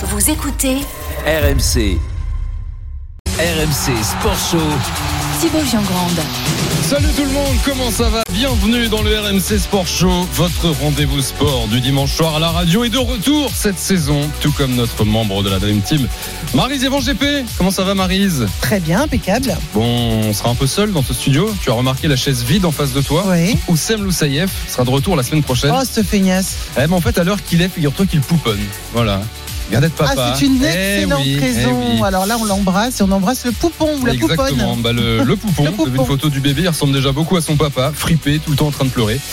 Vous écoutez RMC. RMC Sport Show. Thibaut Giangrande. Salut tout le monde, comment ça va? Bienvenue dans le RMC Sport Show, votre rendez-vous sport du dimanche soir à la radio et de retour cette saison, tout comme notre membre de la Dream Team, Marise Evan GP. Comment ça va Marise Très bien, impeccable. Bon, on sera un peu seul dans ce studio. Tu as remarqué la chaise vide en face de toi Oui. Oussem Loussaïef sera de retour la semaine prochaine. Oh, ce feignasse. Eh, mais en fait, à l'heure qu'il est, figure-toi qu'il pouponne. Voilà. Papa. Ah, c'est une Eh excellente eh raison. oui. Alors là, on l'embrasse et on embrasse le poupon ou la Exactement, pouponne. bah, le, le poupon. Le Vous avez une photo du bébé, il ressemble déjà beaucoup à son papa, fripé, tout le temps en train de pleurer.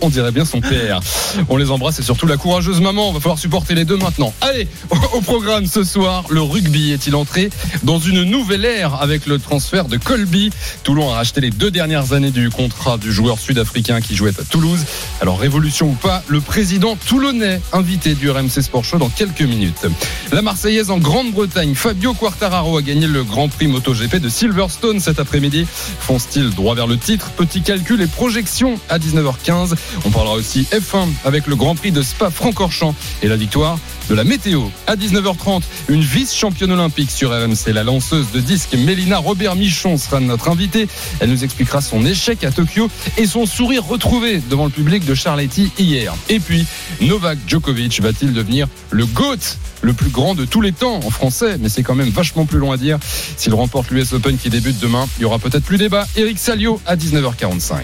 On dirait bien son père. On les embrasse et surtout la courageuse maman. On va falloir supporter les deux maintenant. Allez, au programme ce soir, le rugby est-il entré dans une nouvelle ère avec le transfert de Colby? Toulon a racheté les deux dernières années du contrat du joueur sud-africain qui jouait à Toulouse. Alors révolution ou pas, le président toulonnais invité du RMC Sport Show dans quelques minutes. La Marseillaise en Grande-Bretagne, Fabio Quartararo a gagné le Grand Prix MotoGP de Silverstone cet après-midi. Fonce-t-il droit vers le titre? Petit calcul et projection à 19h15. On parlera aussi F1 avec le Grand Prix de Spa-Francorchamps et la victoire? De la météo. À 19h30, une vice-championne olympique sur RMC, la lanceuse de disque Mélina Robert Michon sera notre invitée. Elle nous expliquera son échec à Tokyo et son sourire retrouvé devant le public de Charletti hier. Et puis, Novak Djokovic va-t-il devenir le GOAT le plus grand de tous les temps en français, mais c'est quand même vachement plus long à dire. S'il remporte l'US Open qui débute demain, il y aura peut-être plus débat. Eric Salio à 19h45.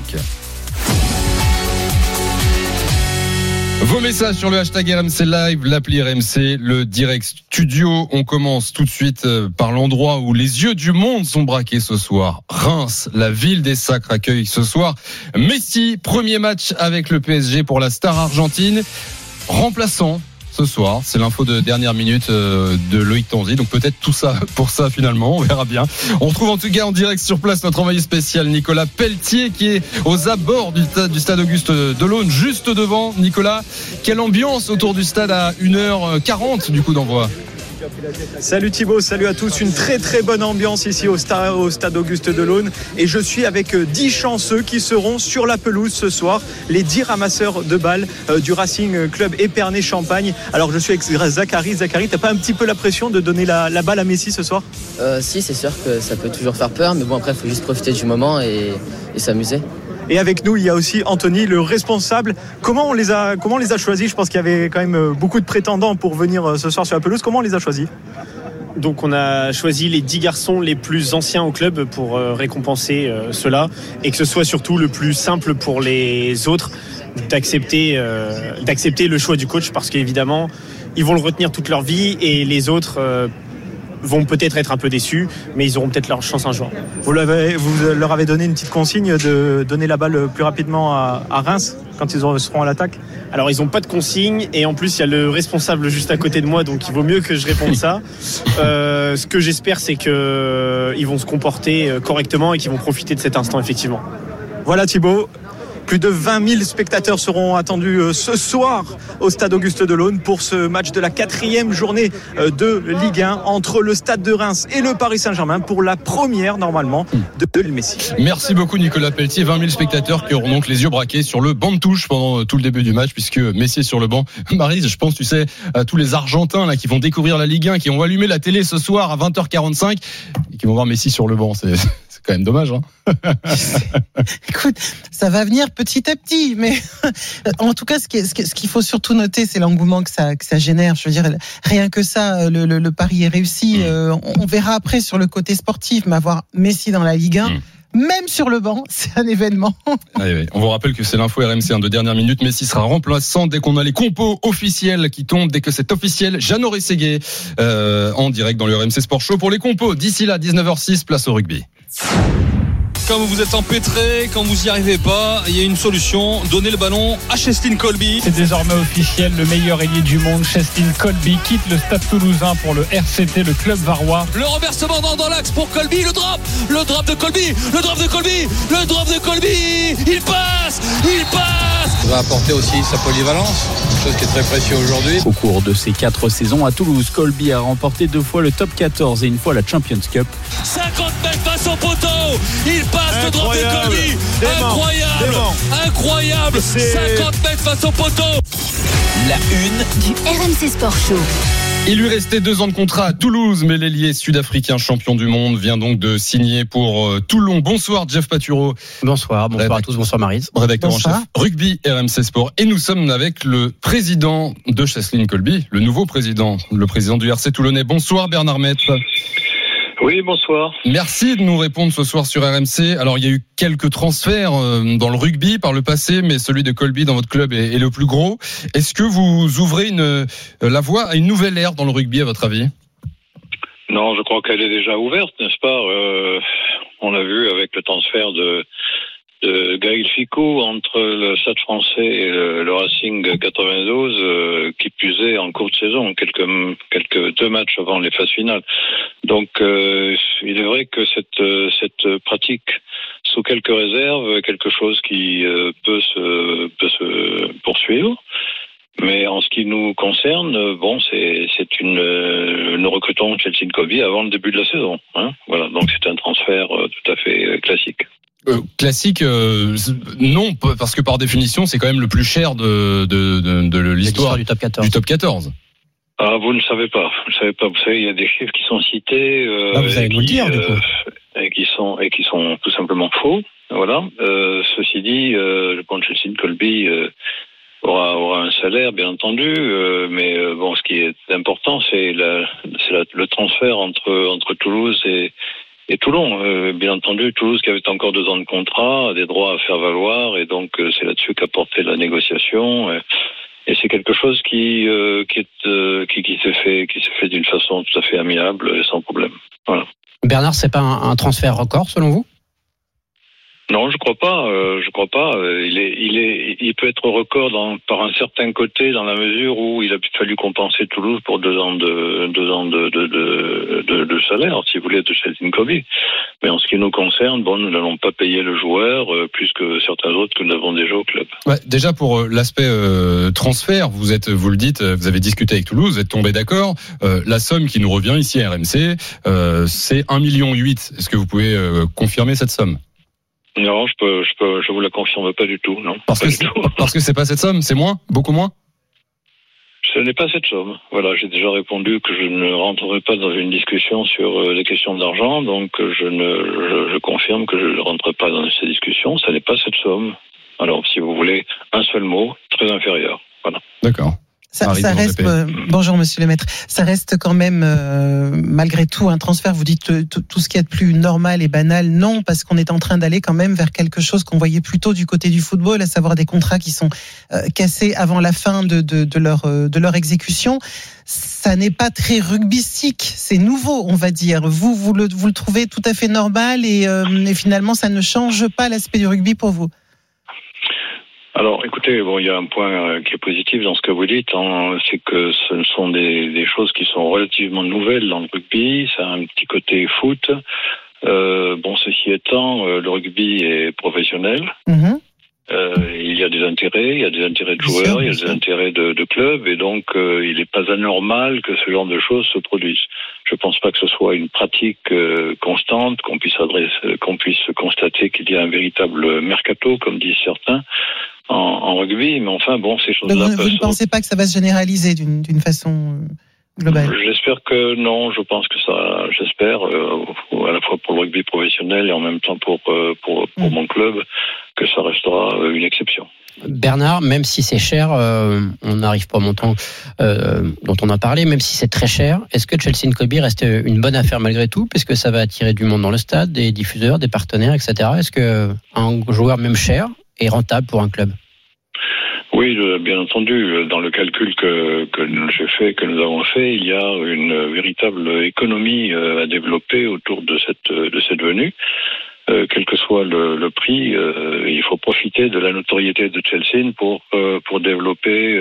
Vos messages sur le hashtag RMC Live, l'appli RMC, le direct studio. On commence tout de suite euh, par l'endroit où les yeux du monde sont braqués ce soir. Reims, la ville des sacres accueille ce soir Messi, premier match avec le PSG pour la star argentine. Remplaçant ce soir, c'est l'info de dernière minute euh, de Loïc Tanzi. Donc peut-être tout ça pour ça finalement, on verra bien. On retrouve en tout cas en direct sur place notre envoyé spécial Nicolas Pelletier qui est aux abords du stade, du stade Auguste Delaune, juste devant. Nicolas, quelle ambiance autour du stade à 1h40 du coup d'envoi? Salut Thibaut, salut à tous. Une très très bonne ambiance ici au stade, au stade Auguste Delaune. Et je suis avec euh, 10 chanceux qui seront sur la pelouse ce soir. Les 10 ramasseurs de balles euh, du Racing Club Épernay-Champagne. Alors je suis avec Zachary. Zachary, t'as pas un petit peu la pression de donner la, balle à Messi ce soir? Euh, si, c'est sûr que ça peut toujours faire peur, mais bon, après, il faut juste profiter du moment et s'amuser. Et avec nous, il y a aussi Anthony, le responsable. Comment on les a, comment on les a choisis? Je pense qu'il y avait quand même euh, beaucoup de prétendants pour venir euh, ce soir sur la pelouse. Comment on les a choisis? Donc on a choisi les 10 garçons les plus anciens au club pour euh, récompenser cela et que ce soit surtout le plus simple pour les autres d'accepter d'accepter le choix du coach parce qu'évidemment ils vont le retenir toute leur vie et les autres vont peut-être être un peu déçus mais ils auront peut-être leur chance un jour. vous, leur avez donné une petite consigne de donner la balle plus rapidement à, à Reims quand ils seront à l'attaque Alors ils n'ont pas de consigne et en plus il y a le responsable juste à côté de moi donc il vaut mieux que je réponde ça. Euh, ce que j'espère c'est que ils vont se comporter euh, correctement et qu'ils vont profiter de cet instant effectivement. Voilà Thibaut. Plus de 20 000 spectateurs seront attendus euh, ce soir au stade Auguste Delaune pour ce match de la quatrième journée euh, de Ligue 1 entre le stade de Reims et le Paris Saint-Germain pour la première normalement de Messi. Merci beaucoup Nicolas Pelletier. 20 000 spectateurs qui auront donc les yeux braqués sur le banc de touche pendant euh, tout le début du match puisque Messi sur le banc. Marise, je pense, tu sais, à tous les Argentins là qui vont découvrir la Ligue 1, qui ont allumé la télé ce soir à 20h45 et qui vont voir Messi sur le banc. C'est quand même dommage. Hein Écoute, ça va venir petit à petit, mais en tout cas, ce qu'il faut surtout noter, c'est l'engouement que ça, que ça génère. Je veux dire, rien que ça, le, le- le pari est réussi. Mm. Euh, on, verra après sur le côté sportif, mais avoir Messi dans la Ligue 1, Mm. Même sur le banc, c'est un événement. Ouais. On vous rappelle que c'est l'info RMC hein, de dernière minute. Messi sera remplaçant dès qu'on a les compos officiels qui tombent, dès que c'est officiel. Jeannot Rességuier euh, en direct dans le RMC Sport Show pour les compos. D'ici là, 19h06, place au rugby. Quand vous êtes empêtré, quand vous n'y arrivez pas, il y a une solution. Donnez le ballon à Chestin Colby. C'est désormais officiel, le meilleur ailier du monde, Chestin Colby, quitte le stade toulousain pour le RCT, le club varois. Le renversement dans, dans l'axe pour Colby. Le drop. Le drop de Colby. Le drop de Colby. Le drop de Colby. Il passe. Il passe. Ça va apporter aussi sa polyvalence, chose qui est très précieux aujourd'hui. Au cours de ses quatre saisons à Toulouse, Colby a remporté deux fois le top 14 et une fois la Champions Cup. 50 mètres face au poteau. Il passe de Incroyable. Colby. Dément. Incroyable. Dément. Incroyable. C'est- 50 mètres face au poteau. La une Du RMC Sport Show. Il lui restait deux ans de contrat à Toulouse, mais l'ailier sud-africain champion du monde vient donc de signer pour euh, Toulon. Bonsoir Jeff Paturo. Bonsoir, bonsoir à tous, bonsoir Marise. Rédacteur en Bonsoir. chef rugby RMC Sport. Et nous sommes avec le président de Chasseline Colby, le nouveau président, le président du RC Toulonnais. Bonsoir Bernard Maître. Oui, bonsoir. Merci de nous répondre ce soir sur RMC. Alors, il y a eu quelques transferts euh, dans le rugby par le passé, mais celui de Colby dans votre club est, le plus gros. Est-ce que vous ouvrez une, euh, la voie à une nouvelle ère dans le rugby, à votre avis? Non, je crois qu'elle est déjà ouverte, n'est-ce pas? Euh, On l'a vu avec le transfert de, de Gaël Ficou entre le Stade français et le, Racing 92, euh, qui puisait en courte saison, quelques, quelques deux matchs avant les phases finales. Donc, euh, il est vrai que cette, cette pratique, sous quelques réserves, est quelque chose qui euh, peut, se, peut se poursuivre. Mais en ce qui nous concerne, bon, c'est une nous recrutons Chelsea Kobe avant le début de la saison. Hein voilà, donc c'est un transfert tout à fait classique. Euh, Classique, euh, non, parce que par définition, c'est quand même le plus cher de, de, de, de l'histoire du top 14. du top 14. Ah, vous ne savez pas, vous ne savez pas. Vous savez, il y a des chiffres qui sont cités euh, Ah, vous allez et nous le qui, dire, du coup. et qui sont et qui sont tout simplement faux. Voilà. Euh, ceci dit, euh, le pont de Chelsea Colby euh, aura aura un salaire, bien entendu, euh, mais euh, bon, ce qui est important, c'est la, c'est la- le transfert entre entre Toulouse et et Toulon, Euh, bien entendu, Toulouse qui avait encore deux ans de contrat, des droits à faire valoir, et donc euh, c'est là-dessus qu'a porté la négociation. et c'est quelque chose qui euh, qui est qui, qui s'est fait qui s'est fait d'une façon tout à fait amiable et sans problème. Voilà. Bernard, c'est pas un transfert record selon vous? Non, je crois pas. euh, je crois pas. Il est, il est, il peut être record dans, par un certain côté dans la mesure où il a fallu compenser Toulouse pour deux ans de deux ans de de, de, de, salaire, si vous voulez, de Chelsea Kobe. Mais en ce qui nous concerne, bon, nous n'allons pas payer le joueur euh, plus que certains autres que nous avons déjà au club. Ouais, déjà pour euh, l'aspect euh, transfert, vous êtes, vous le dites, vous avez discuté avec Toulouse, vous êtes tombé d'accord. Euh, la somme qui nous revient ici à RMC, euh, c'est 1,8 million. Est-ce que vous pouvez confirmer cette somme? Non, je peux, je peux, je vous la confirme pas du tout, non. Parce Pas que tout. parce que c'est pas cette somme, c'est moins, beaucoup moins? Ce n'est pas cette somme. Voilà, j'ai déjà répondu que je ne rentrerai pas dans une discussion sur euh, les questions d'argent, donc euh, je ne, je, je confirme que je ne rentrerai pas dans ces discussions. Ce n'est pas cette somme. Alors, si vous voulez, un seul mot, très inférieur. Voilà. D'accord. Ça, ça reste, euh, bonjour Monsieur le Maître, ça reste quand même euh, malgré tout un transfert. Vous dites euh, tout, ce qu'il y a de plus normal et banal, non, parce qu'on est en train d'aller quand même vers quelque chose qu'on voyait plutôt du côté du football, à savoir des contrats qui sont euh, cassés avant la fin de, de, de leur de leur exécution. Ça n'est pas très rugbystique, c'est nouveau, on va dire. Vous vous le vous le trouvez tout à fait normal et, euh, et finalement ça ne change pas l'aspect du rugby pour vous. Alors, écoutez, bon, il y a un point euh, qui est positif dans ce que vous dites, hein, c'est que ce sont des, des choses qui sont relativement nouvelles dans le rugby. Ça a un petit côté foot. Euh, bon, ceci étant, euh, le rugby est professionnel. Mhm. Euh, il y a des intérêts, il y a des intérêts de joueurs, il y a des intérêts de, de clubs, et donc euh, il n'est pas anormal que ce genre de choses se produisent. Je ne pense pas que ce soit une pratique euh, constante, qu'on puisse qu'on puisse constater qu'il y a un véritable mercato, comme disent certains, en, en rugby. Mais enfin, bon, ces Donc, choses-là vous, vous ne se pensez pas que ça va se généraliser d'une d'une façon euh, globale? J'espère que non. Je pense que ça, j'espère, euh, à la fois pour le rugby professionnel et en même temps pour euh, pour, pour Mm. mon club, que ça restera une exception. Bernard, même si c'est cher, euh, on n'arrive pas au montant euh, dont on a parlé, même si c'est très cher, est-ce que Chelsea Kobe reste une bonne affaire malgré tout, puisque ça va attirer du monde dans le stade, des diffuseurs, des partenaires, etc. Est-ce que un joueur même cher est rentable pour un club Oui, bien entendu. Dans le calcul que, que j'ai fait, que nous avons fait, il y a une véritable économie euh, à développer autour de cette de cette venue. Euh, quel que soit le, prix, euh, il faut profiter de la notoriété de Chelsea pour pour développer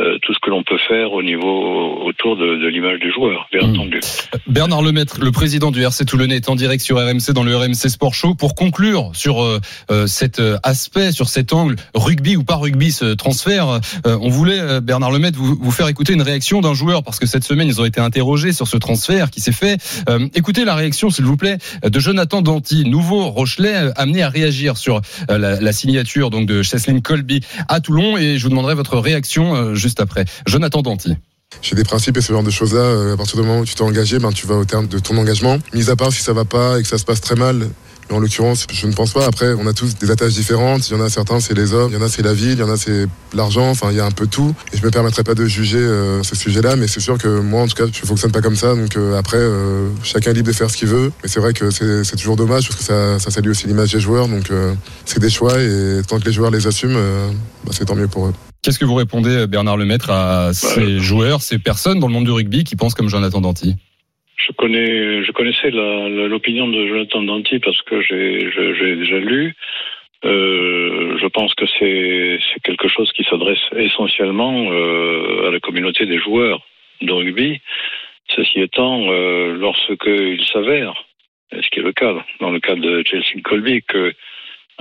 euh, tout ce que l'on peut faire au niveau autour de, de l'image du joueur, bien entendu. Bernard Lemaître, le président du RC Toulonnais, est en direct sur RMC dans le RMC Sport Show pour conclure sur euh, euh, cet euh, aspect, sur cet angle rugby ou pas rugby, ce transfert. Euh, on voulait euh, Bernard Lemaître vous, vous faire écouter une réaction d'un joueur parce que cette semaine ils ont été interrogés sur ce transfert qui s'est fait. Euh, écoutez la réaction, s'il vous plaît, de Jonathan Danty, nouveau Rochelet, amené à réagir sur la, la signature donc de Cheslin Colby à Toulon et je vous demanderai votre réaction euh, juste après. Jonathan Danty. J'ai des principes et ce genre de choses-là. euh, À partir du moment où tu t'es engagé, ben, tu vas au terme de ton engagement. Mis à part si ça va pas et que ça se passe très mal. Mais en l'occurrence, je ne pense pas. Après, on a tous des attaches différentes. Il y en a certains, c'est les hommes. Il y en a, c'est la vie. Il y en a, c'est l'argent. Enfin, il y a un peu tout. Et je me permettrai pas de juger euh, ce sujet-là. Mais c'est sûr que moi, en tout cas, je fonctionne pas comme ça. Donc euh, après, chacun est libre de faire ce qu'il veut. Mais c'est vrai que c'est toujours dommage parce que ça, ça salue aussi l'image des joueurs. Donc c'est des choix. Et tant que les joueurs les assument, bah, c'est tant mieux pour eux. Qu'est-ce que vous répondez, Bernard Lemaître, à ces joueurs, ces personnes dans le monde du rugby qui pensent comme Jonathan Danty Je connais, je connaissais l'opinion de Jonathan Danty parce que j'ai déjà lu. Euh, je pense que c'est c'est quelque chose qui s'adresse essentiellement euh, à la communauté des joueurs de rugby. Ceci étant, euh, lorsque il s'avère, ce qui est le cas dans le cas de Chelsea Colby, que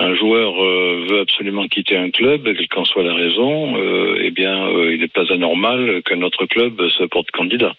un joueur euh, veut absolument quitter un club, quelle qu'en soit la raison, euh, eh bien, euh, il n'est pas anormal que notre club se porte candidat.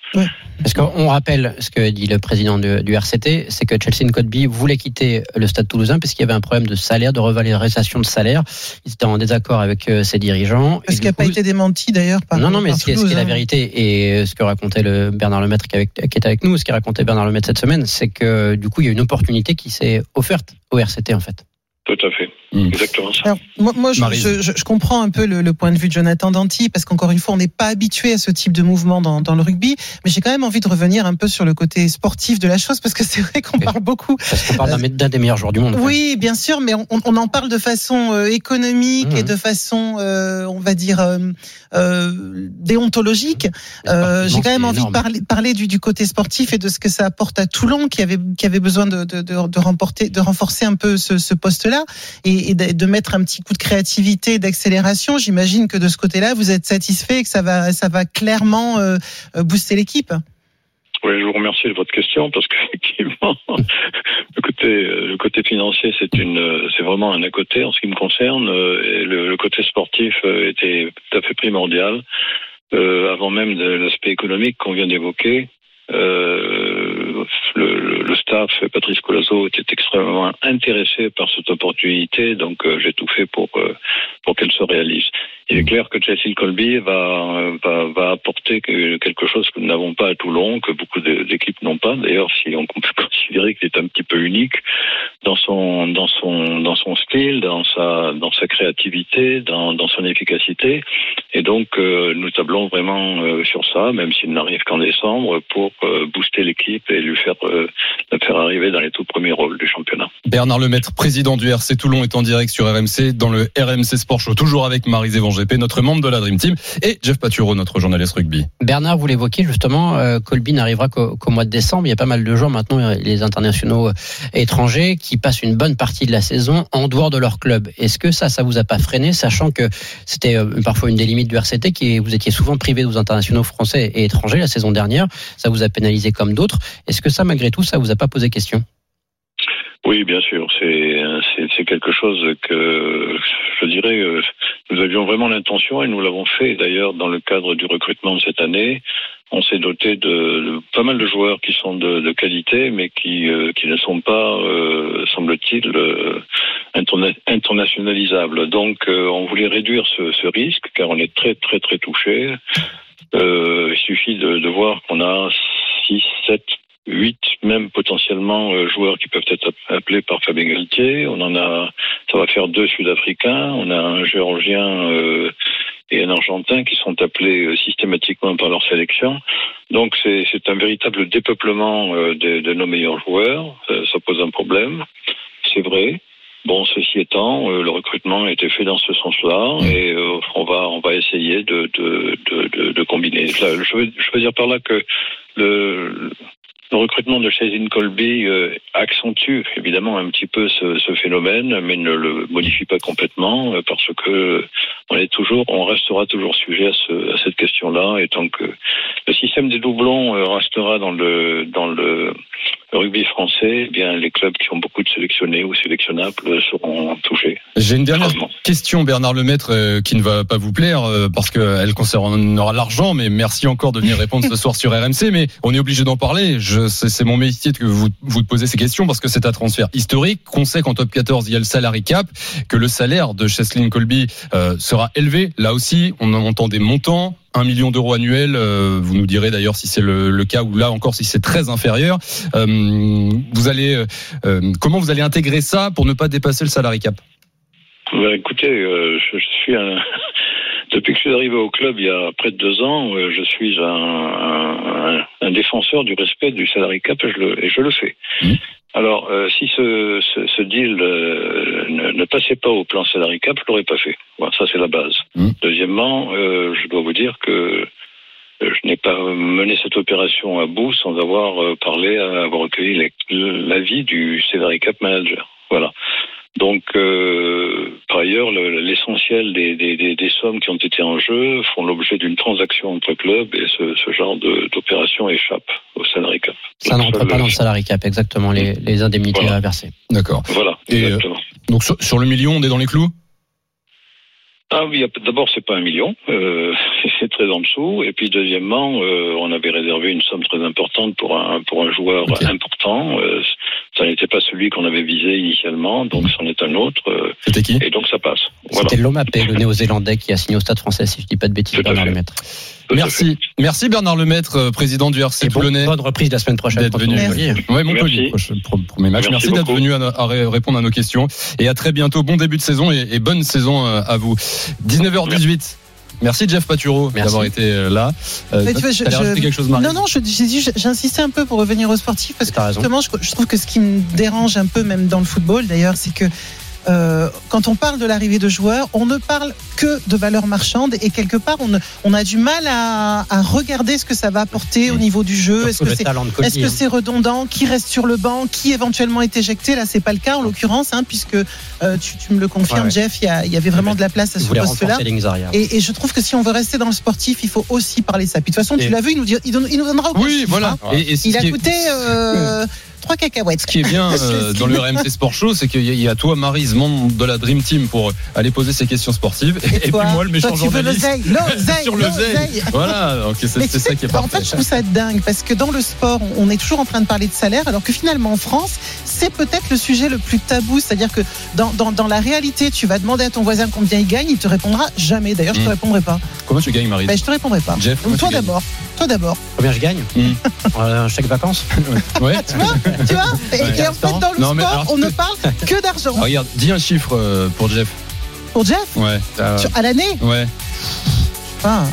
Parce qu'on rappelle ce que dit le président du, du RCT, c'est que Chelsea Codby voulait quitter le Stade Toulousain parce qu'il y avait un problème de salaire, de revalorisation de salaire. Ils étaient en désaccord avec euh, ses dirigeants. Ce Et qui n'a pas été démenti d'ailleurs par non, non, mais ce qui est, ce Toulouse, qui est la hein. vérité et ce que racontait le Bernard Lemaître qui, avec- qui était avec nous, ce qui racontait Bernard Lemaître cette semaine, c'est que du coup, il y a une opportunité qui s'est offerte au RCT en fait. Tout à fait. Hmm. Exactement ça. Alors, moi, moi, je, Maryse. je- je- je comprends un peu le, le point de vue de Jonathan Danty, parce qu'encore une fois, on n'est pas habitué à ce type de mouvement dans, dans le rugby, mais j'ai quand même envie de revenir un peu sur le côté sportif de la chose, parce que c'est vrai qu'on parle beaucoup. Parce qu'on parle d'un d'un des meilleurs joueurs du monde. Oui, bien sûr, mais on, on en parle de façon euh, économique Mhm. et de façon, euh, on va dire, euh, euh, déontologique. Euh, J'ai quand même envie de parler, parler du, du côté sportif et de ce que ça apporte à Toulon, qui avait, qui avait besoin de, de, de, de remporter, de renforcer un peu ce, ce poste-là et, et de, mettre un petit coup de créativité, d'accélération. J'imagine que de ce côté-là, vous êtes satisfait et que ça va, ça va clairement euh, booster l'équipe. Oui, je vous remercie de votre question parce qu'effectivement, le côté, le côté financier, c'est une, c'est vraiment un à côté en ce qui me concerne. euh, le, côté sportif euh, était tout à fait primordial, avant même l'aspect économique qu'on vient d'évoquer. Euh, le, le- staff, Patrice Colazo, était extrêmement intéressé par cette opportunité, donc euh, j'ai tout fait pour euh, pour qu'elle se réalise. Il est clair que Chelsea Colby va, va, va apporter que- quelque chose que nous n'avons pas à Toulon, que beaucoup d'équipes n'ont pas. D'ailleurs, si on peut considérer qu'il est un petit peu unique dans son, dans son, dans son style, dans sa, dans sa créativité, dans, dans son efficacité. Et donc, euh, nous tablons vraiment euh, sur ça, même s'il n'arrive qu'en décembre, pour euh, booster l'équipe et lui faire, euh, la faire arriver dans les tout premiers rôles du championnat. Bernard Lemaître, président du RC Toulon, est en direct sur RMC dans le RMC Sport Show, toujours avec Marie Van GP, notre membre de la Dream Team, et Jeff Paturo, notre journaliste rugby. Bernard, vous l'évoquiez justement, euh, Colby n'arrivera qu'au mois de décembre. Il y a pas mal de joueurs maintenant, les internationaux étrangers, qui passent une bonne partie de la saison en dehors de leur club. Est-ce que ça, ça vous a pas freiné, sachant que c'était parfois une des limites du RCT, qui vous étiez souvent privé de vos internationaux français et étrangers la saison dernière. Ça vous a pénalisé comme d'autres. Est-ce que ça, malgré tout, ça vous a pas posé question? Oui, bien sûr, c'est c'est- quelque chose que je dirais euh, nous avions vraiment l'intention et nous l'avons fait d'ailleurs dans le cadre du recrutement de cette année. On s'est doté de, pas mal de joueurs qui sont de, qualité, mais qui euh, qui ne sont pas, euh, semble-t-il, euh, interna- internationalisables. Donc, euh, on voulait réduire ce, risque car on est très très très touché. Euh, il suffit de voir qu'on a 6, 7, 8 même potentiellement euh, joueurs qui peuvent être appelés par Fabien Galtier. On en a, ça va faire deux Sud-Africains. On a un Géorgien euh, et un Argentin qui sont appelés euh, systématiquement par leur sélection. Donc c'est un véritable dépeuplement de, nos meilleurs joueurs. Ça pose un problème, c'est vrai. Bon, ceci étant, le recrutement a été fait dans ce sens-là et on va on va essayer de de de, de, combiner. Je veux dire par là que le recrutement de Chazine Colby euh, accentue évidemment un petit peu ce, ce phénomène, mais ne le modifie pas complètement euh, parce que on est toujours, on restera toujours sujet à, ce, à cette question-là, et tant que le système des doublons euh, restera dans le dans le rugby français, eh bien les clubs qui ont beaucoup de sélectionnés ou sélectionnables seront touchés. J'ai une dernière question, Bernard Lemaître, euh, qui ne va pas vous plaire, euh, parce qu'elle concernera l'argent, mais merci encore de venir répondre ce soir sur RMC, mais on est obligé d'en parler. C'est c'est mon métier que vous, vous posez ces questions, parce que c'est un transfert historique, qu'on sait qu'en top 14, il y a le salary cap, que le salaire de Cheslin Colby euh, sera élevé. Là aussi, on entend des montants 1 million d'euros annuels. Euh, vous nous direz d'ailleurs si c'est le, le cas ou là encore si c'est très inférieur. Euh, vous allez, euh, comment vous allez intégrer ça pour ne pas dépasser le salary cap? Bah, écoutez, euh, je, je suis un. Depuis que je suis arrivé au club il y a près de deux ans, euh, je suis un, un- un défenseur du respect du salary cap et je le, et je le fais. Alors, euh, si ce, ce, ce deal euh, ne, ne passait pas au plan salary cap, je l'aurais pas fait. Voilà, ça c'est la base. Deuxièmement, euh, je dois vous dire que je n'ai pas mené cette opération à bout sans avoir parlé, avoir recueilli l'avis du salary cap manager. Voilà. Donc, ailleurs, le- l'essentiel des, des, des, des sommes qui ont été en jeu font l'objet d'une transaction entre clubs et ce, ce genre d'opération échappe au salary cap. Ça ne rentre pas dans le salary cap, exactement, les, les indemnités à verser. D'accord. Voilà, Et, euh, exactement. donc sur, sur le million, on est dans les clous? Ah oui, d'abord c'est pas un million, euh, c'est très en dessous. Et puis deuxièmement, euh, on avait réservé une somme très importante pour un pour un joueur important. Euh, ça n'était pas celui qu'on avait visé initialement, donc c'en est un autre. euh, C'était qui Et donc ça passe. Voilà. C'était Lomapé, le néo-zélandais qui a signé au Stade français, si je dis pas de bêtises, Bernard Lemaître. Merci, merci Bernard Lemaître, euh, président du RC Toulonnais. bonne reprise la semaine prochaine. D'être venu. Ouais, Montpellier, pro- premier match. Merci Merci, d'être venu à, à ré- répondre à nos questions et à très bientôt. Bon début de saison et, et bonne saison euh, à vous. 19h18. Merci Jeff Paturo d'avoir été euh, là. Euh, tu vois, je- je- quelque chose, Marie. Non, non, je- j'ai dit- j'insistais un peu pour revenir aux sportifs parce que justement, je, je trouve que ce qui me dérange un peu, même dans le football d'ailleurs, c'est que euh, quand on parle de l'arrivée de joueurs, on ne parle que de valeur marchande et quelque part, on, ne- on a du mal à, à regarder ce que ça va apporter au niveau du jeu. Est-ce que c'est est-ce que hein. c'est redondant? Qui reste sur le banc? Qui éventuellement est éjecté? Là, c'est pas le cas en l'occurrence, hein, puisque euh, tu, tu me le confirmes, Ouais, ouais. Jeff. Il y, a- il y avait vraiment de la place à Il ce poste-là. Et, et je trouve que si on veut rester dans le sportif, il faut aussi parler de ça. Puis de toute façon, Et- tu l'as vu, il nous, dit- il donne- il nous donnera aucun Oui, voilà. hein. Et- et ce il a est- coûté euh, trois cacahuètes. Ce qui est bien euh, dans le RMC Sport Show, c'est qu'il y y a toi, Marise, membre de la Dream Team, pour aller poser ces questions sportives. Et, toi puis moi, le méchant Toi, tu veux journaliste. l'oseille, sur l'oseille. Voilà, c'est ça sais, qui est En parfait. fait, je trouve ça dingue parce que dans le sport, on est toujours en train de parler de salaire, alors que finalement en France, c'est peut-être le sujet le plus tabou. C'est-à-dire que dans, dans, dans la réalité, tu vas demander à ton voisin combien il gagne, il te répondra jamais. D'ailleurs, je te Mm. répondrai pas. Comment tu gagnes, Marie Ben, je te répondrai pas. Jeff, Donc, toi d'abord. Toi d'abord. Combien je gagne Hmm. Euh, Un chèque vacances Ouais. Tu vois Et, Ouais. et en fait, dans le Non, mais sport, alors- on ne parle que d'argent. Ah, regarde, dis un chiffre euh, pour Jeff. Pour Jeff, Ouais. euh, sur- à l'année, ouais. enfin,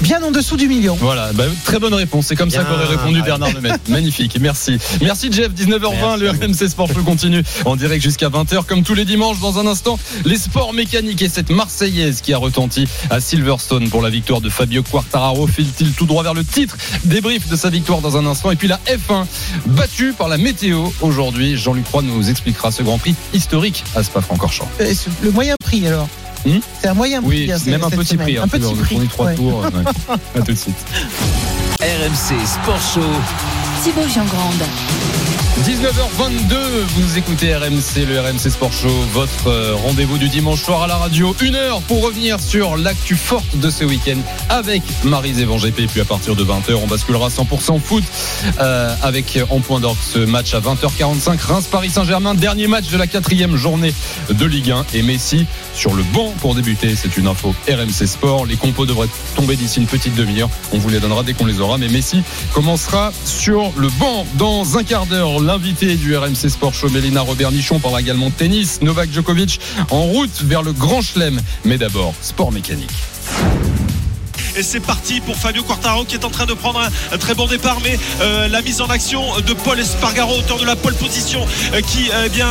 bien en dessous du million. Voilà, bah, très bonne réponse. C'est comme ça qu'aurait répondu Bernard Lemaitre. Magnifique, merci. Merci Jeff, 19h20, le RMC Sport Show continue en direct jusqu'à 20h comme tous les dimanches. Dans un instant, les sports mécaniques et cette Marseillaise qui a retenti à Silverstone pour la victoire de Fabio Quartararo. File-t-il tout droit vers le titre? Débrief de sa victoire dans un instant. Et puis la F1 battue par la météo aujourd'hui. Jean-Luc Roy nous expliquera ce Grand Prix historique à Spa-Francorchamps. Euh, Le moyen prix alors? Hmm c'est un moyen prix. Oui, hein, même un petit semaine. prix. Un petit on prix. trois ouais. tours. ouais. À tout de suite. RMC Sport Show. Thibaut Giangrande. 19h22, vous écoutez RMC, le RMC Sport Show, votre euh, rendez-vous du dimanche soir à la radio. Une heure pour revenir sur l'actu forte de ce week-end avec Marise Evan GP. Puis à partir de 20h, on basculera 100% foot euh, avec euh, en point d'orgue ce match à 20h45. Reims-Paris Saint-Germain, dernier match de la quatrième journée de Ligue 1. Et Messi sur le banc pour débuter. C'est une info RMC Sport. Les compos devraient tomber d'ici une petite demi-heure. On vous les donnera dès qu'on les aura. Mais Messi commencera sur le banc dans un quart d'heure. L'invité du RMC Sport Show, Mélina Robert-Nichon, parlera également de tennis. Novak Djokovic en route vers le Grand Chelem. Mais d'abord, sport mécanique. Et c'est parti pour Fabio Quartaro qui est en train de prendre un, très bon départ. Mais euh, la mise en action de Paul Espargaro, auteur de la pole position, euh, qui euh, eh bien,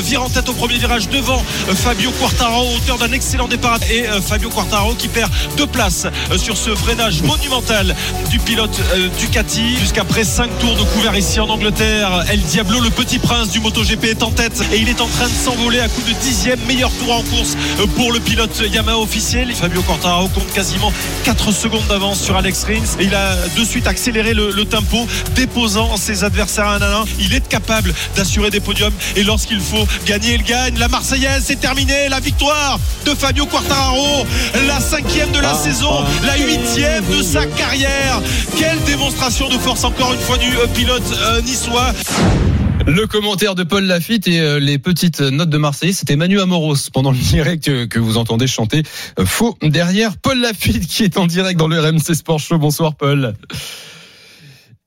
vire en tête au premier virage devant Fabio Quartaro, auteur d'un excellent départ. Et Fabio Quartaro qui perd deux places sur ce freinage monumental du pilote Ducati. Jusqu'après cinq tours de couvert ici en Angleterre, El Diablo, le petit prince du MotoGP, est en tête et il est en train de s'envoler à coup de dixième meilleur tour en course pour le pilote Yamaha officiel. Fabio Quartararo compte quasiment 4 secondes d'avance sur Alex Rins et il a de suite accéléré le, le tempo, déposant ses adversaires un à un. Il est capable d'assurer des podiums et lorsqu'il faut gagner, il gagne. La Marseillaise, c'est terminé. La victoire de Fabio Quartararo, la cinquième de la saison, la huitième de sa carrière. Quelle démonstration de force encore une fois du euh, pilote euh, niçois. Le commentaire de Paul Lafitte et euh, les petites notes de Marseille, c'était Manu Amoros pendant le direct que, vous entendez chanter euh, faux derrière Paul Lafitte qui est en direct dans le RMC Sport Show. Bonsoir Paul.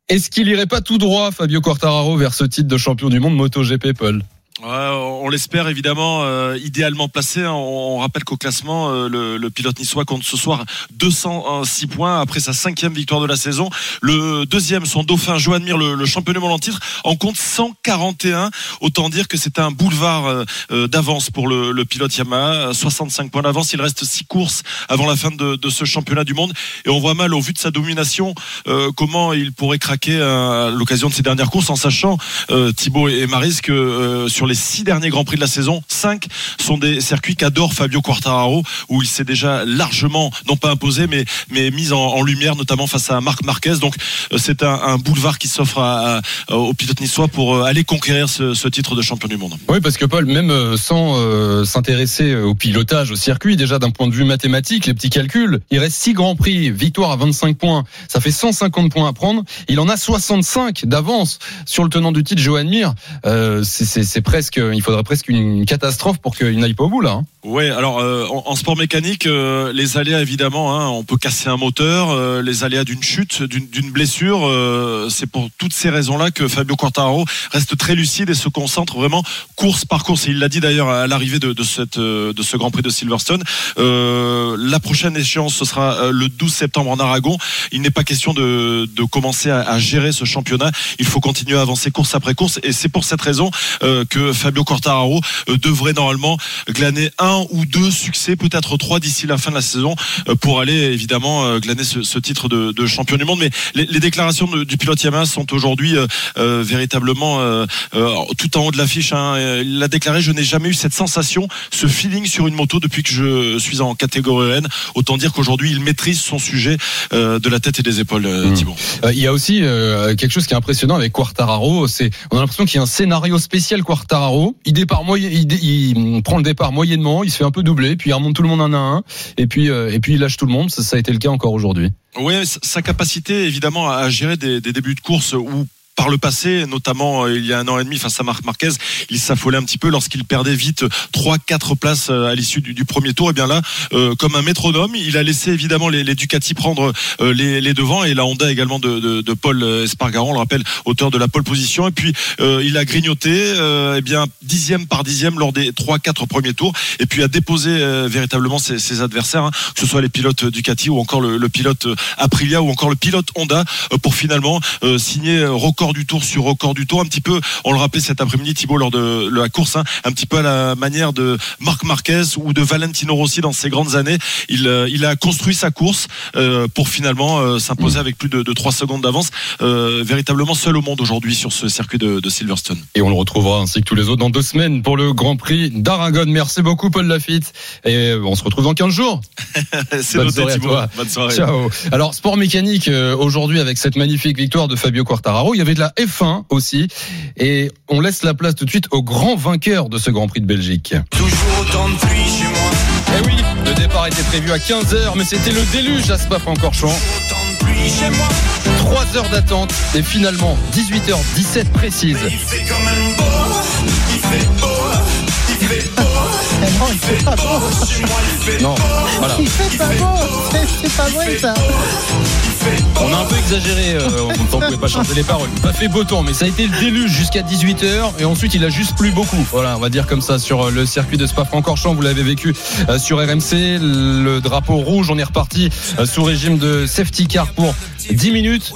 Est-ce qu'il irait pas tout droit Fabio Quartararo vers ce titre de champion du monde MotoGP Paul? Ouais, on l'espère évidemment, euh, idéalement placé. hein. On, rappelle qu'au classement, euh, le, pilote niçois compte ce soir 206 points après sa cinquième victoire de la saison. Le deuxième, son dauphin Joan Mir, le, le champion du monde en titre, en compte 141. Autant dire que c'est un boulevard euh, d'avance pour le, pilote Yamaha. 65 points d'avance. Il reste 6 courses avant la fin de, ce championnat du monde. Et on voit mal, au vu de sa domination, comment il pourrait craquer à l'occasion de ses dernières courses, en sachant, Thibaut et Maris, que sur les six derniers Grands Prix de la saison, cinq sont des circuits qu'adore Fabio Quartararo, où il s'est déjà largement, non pas imposé, mais, mais mis en, lumière, notamment face à Marc Marquez. Donc euh, c'est un, boulevard qui s'offre à, à- au pilote niçois pour euh, aller conquérir ce, titre de champion du monde. Oui, parce que Paul, même euh, sans s'intéresser au pilotage, au circuit, déjà d'un point de vue mathématique, les petits calculs, il reste 6 grands prix, victoire à 25 points, ça fait 150 points à prendre. Il en a 65 d'avance sur le tenant du titre, Johan Mir. C'est presque, il faudrait presque une catastrophe pour qu'il n'aille pas au bout là. hein. Ouais, alors euh, en, sport mécanique, euh, les aléas évidemment, hein, on peut casser un moteur, euh, les aléas d'une chute, d'une blessure, euh, c'est pour toutes ces raisons-là que Fabio Quartararo reste très lucide et se concentre vraiment course par course. Et il l'a dit d'ailleurs à l'arrivée de, de cette euh, de ce Grand Prix de Silverstone. Euh, la prochaine échéance ce sera le 12 septembre en Aragon. Il n'est pas question de, de commencer à, à gérer ce championnat. Il faut continuer à avancer course après course et c'est pour cette raison que Fabio Quartararo devrait normalement glaner un ou deux succès, peut-être trois d'ici la fin de la saison, euh, pour aller évidemment euh, glaner ce, ce titre de, de champion du monde. Mais les, les déclarations de- du pilote Yamaha sont aujourd'hui euh, euh, véritablement euh, euh, tout en haut de l'affiche. Hein. Il a déclaré je n'ai jamais eu cette sensation, ce feeling sur une moto depuis que je suis en catégorie N. Autant dire qu'aujourd'hui il maîtrise son sujet euh, de la tête et des épaules, Mmh. Thibaut. Il y a aussi euh, quelque chose qui est impressionnant avec Quartararo, c'est on a l'impression qu'il y a un scénario spécial Quartararo. Il départ il prend le départ moyennement, il se fait un peu doubler, puis il remonte tout le monde un à un, et puis euh, et puis il lâche tout le monde. Ça, ça a été le cas encore aujourd'hui. Oui, sa capacité évidemment à gérer des, des débuts de course où par le passé, notamment euh, il y a un an et demi face à Marc Marquez, il s'affolait un petit peu lorsqu'il perdait vite 3-4 places euh, à l'issue du, premier tour. Et bien là, euh, comme un métronome, il a laissé évidemment les, Ducati prendre euh, les, devants et la Honda également de, Paul Espargaro, on le rappelle, auteur de la pole position. Et puis euh, il a grignoté, euh, eh bien dixième par dixième lors des 3-4 premiers tours, et puis a déposé euh, véritablement ses, adversaires, hein, que ce soit les pilotes Ducati ou encore le, le pilote euh, Aprilia ou encore le pilote Honda, euh, pour finalement euh, signer euh, record du tour sur record du tour. Un petit peu, on le rappelait cet après-midi, Thibault, lors de la course, hein, un petit peu à la manière de Marc Marquez ou de Valentino Rossi dans ses grandes années. Il, euh, il a construit sa course euh, pour finalement euh, s'imposer avec plus de, de 3 secondes d'avance, euh, véritablement seul au monde aujourd'hui sur ce circuit de, de Silverstone. Et on le retrouvera ainsi que tous les autres dans deux semaines pour le Grand Prix d'Aragon. Merci beaucoup Paul Lafitte. Et on se retrouve dans 15 jours. C'est Bonne noté, Thibault. Bonne soirée. Ciao. Alors sport mécanique aujourd'hui avec cette magnifique victoire de Fabio Quartararo. Il y avait de la F1 aussi. Et on laisse la place tout de suite au grand vainqueur de ce Grand Prix de Belgique. Toujours autant de pluie chez moi. Eh oui, le départ était prévu à 15h, mais c'était le déluge à Spa-Francorchamps. Autant de pluie chez moi. 3 heures d'attente et finalement 18h17 précise. Il fait quand même beau. Il fait beau. Il fait beau. Non, il fait pas beau. Non, voilà. Il fait pas beau. C'est pas vrai ça. On a un peu exagéré, euh, on ne pouvait pas chanter les paroles. Pas fait beau temps, mais ça a été le déluge jusqu'à 18h et ensuite il a juste plu beaucoup. Voilà, on va dire comme ça sur euh, le circuit de Spa-Francorchamps. Vous l'avez vécu euh, sur RMC, le drapeau rouge. On est reparti sous régime de safety car pour 10 minutes,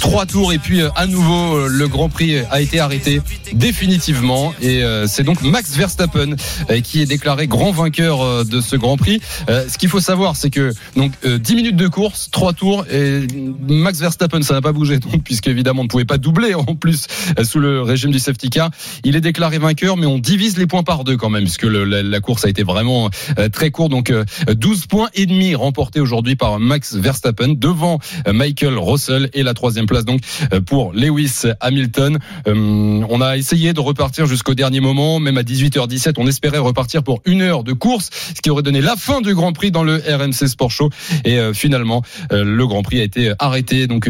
3 tours et puis euh, à nouveau euh, le Grand Prix a été arrêté définitivement et euh, c'est donc Max Verstappen qui est déclaré grand vainqueur de ce Grand Prix. Ce qu'il faut savoir, c'est que donc euh, 10 minutes de course, 3 tours et Max Verstappen, ça n'a pas bougé donc puisque évidemment on ne pouvait pas doubler en plus sous le régime du safety car. Il est déclaré vainqueur, mais on divise les points par deux quand même puisque la, course a été vraiment très courte. Donc euh, 12 points et demi remportés aujourd'hui par Max Verstappen devant Michael Russell et la troisième place donc euh, pour Lewis Hamilton. Euh, on a essayé de repartir jusqu'au dernier moment, même à 18h17, on espérait repartir pour une heure de course, ce qui aurait donné la fin du Grand Prix dans le RMC Sport Show. Et euh, finalement, le Grand Prix a été arrêté donc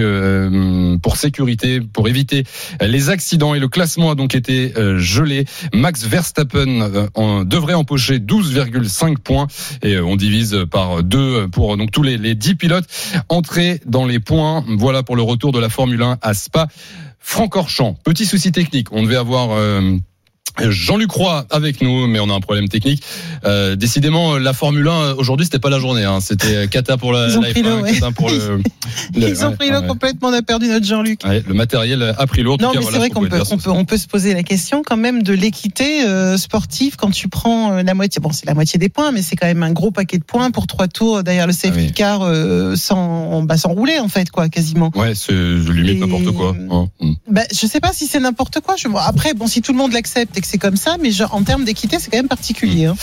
pour sécurité, pour éviter les accidents et le classement a donc été gelé. Max Verstappen en- devrait empocher 12,5 points et on divise par deux pour donc tous les, les 10 pilotes entrés dans les points. Voilà pour le retour de la Formule 1 à Spa. Francorchamps, petit souci technique. On devait avoir euh, Jean-Luc Roy avec nous, mais on a un problème technique. Euh, décidément, la Formule 1 aujourd'hui, c'était pas la journée. Hein. C'était Kata pour la, Ils ont la pris F1, l'eau, ouais. Kata pour le. le- Ils ont ouais, pris l'eau ouais. complètement, on a perdu notre Jean-Luc. Le matériel a pris l'eau. Non, cas, mais voilà c'est vrai qu'on peut, on peut, on peut se poser la question quand même de l'équité euh, sportive quand tu prends euh, la moitié. Bon, c'est la moitié des points, mais c'est quand même un gros paquet de points pour trois tours derrière le safety oui. car euh, sans, bah, sans rouler en fait, quoi, quasiment. Ouais, c'est limite n'importe quoi. hein. Mm. Bah, je sais pas si c'est n'importe quoi. Je... Après, bon, si tout le monde l'accepte que c'est comme ça, mais en termes d'équité, c'est quand même particulier. hein.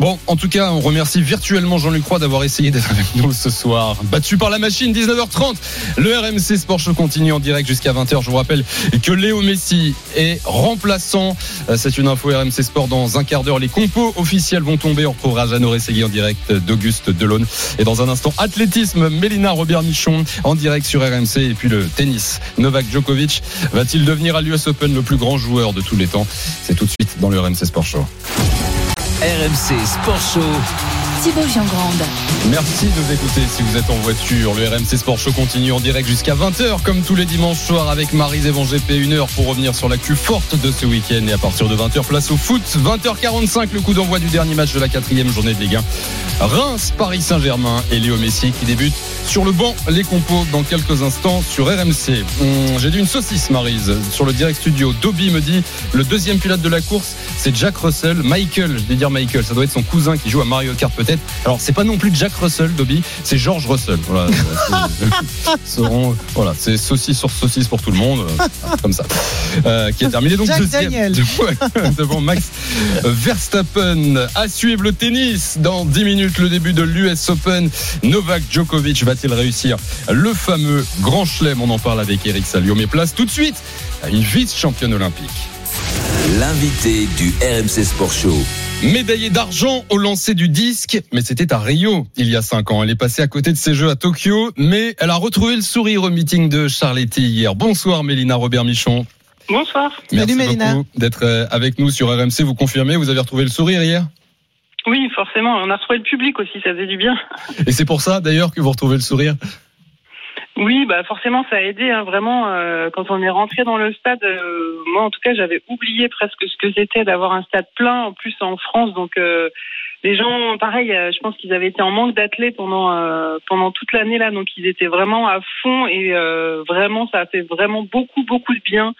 Bon, en tout cas, on remercie virtuellement Jean-Luc Roy d'avoir essayé d'être avec nous ce soir. Battu par la machine, 19h30. Le RMC Sport Show continue en direct jusqu'à 20h. Je vous rappelle que Léo Messi est remplaçant. Euh, C'est une info RMC Sport dans un quart d'heure. Les compos officiels vont tomber. On retrouvera Jeannot Rességui en direct d'Auguste Delaune. Et dans un instant, athlétisme, Mélina Robert-Michon en direct sur RMC. Et puis le tennis, Novak Djokovic va-t-il devenir à l'US Open le plus grand joueur de tous les temps? Tout de suite dans le RMC Sport Show. RMC Sport Show. Merci de nous écouter si vous êtes en voiture. Le RMC Sport Show continue en direct jusqu'à 20h, comme tous les dimanches soirs avec Marie Evan GP, une heure pour revenir sur l'actu forte de ce week-end. Et à partir de 20h, place au foot. 20h45, le coup d'envoi du dernier match de la quatrième journée de Ligue 1. Reims, Paris Saint-Germain et Léo Messi qui débute sur le banc. Les compos dans quelques instants sur RMC. Hum, J'ai dit une saucisse, Marise, sur le direct studio. Dobby me dit le deuxième pilote de la course, c'est Jack Russell. Michael, je vais dire Michael, ça doit être son cousin qui joue à Mario Kart peut-être. Alors, c'est pas non plus Jack Russell, Dobby, c'est George Russell. Voilà, c'est- voilà, saucisse sur saucisse pour tout le monde, euh, comme ça. Euh, qui a terminé donc Jack deuxième Daniel. Ouais, devant Max Verstappen. À suivre le tennis dans 10 minutes, le début de l'US Open. Novak Djokovic va-t-il réussir le fameux grand chelem? On en parle avec Eric Salio. Mais place tout de suite à une vice-championne olympique. L'invité du RMC Sport Show. Médaillée d'argent au lancer du disque, mais c'était à Rio il y a 5 ans. Elle est passée à côté de ses jeux à Tokyo, mais elle a retrouvé le sourire au meeting de Charletti hier. Bonsoir Mélina Robert-Michon. Bonsoir. Merci beaucoup d'être euh, avec nous sur RMC. Vous confirmez, vous avez retrouvé le sourire hier? Oui, forcément. On a retrouvé le public aussi, ça faisait du bien. Et c'est pour ça d'ailleurs que vous retrouvez le sourire Oui, bah forcément, ça a aidé. hein, vraiment, euh, quand on est rentré dans le stade, euh, moi en tout cas, j'avais oublié presque ce que c'était d'avoir un stade plein, en plus en France. Donc euh, les gens, pareil, euh, je pense qu'ils avaient été en manque d'athlètes pendant euh, pendant toute l'année là, donc ils étaient vraiment à fond et euh, vraiment, ça a fait vraiment beaucoup beaucoup de bien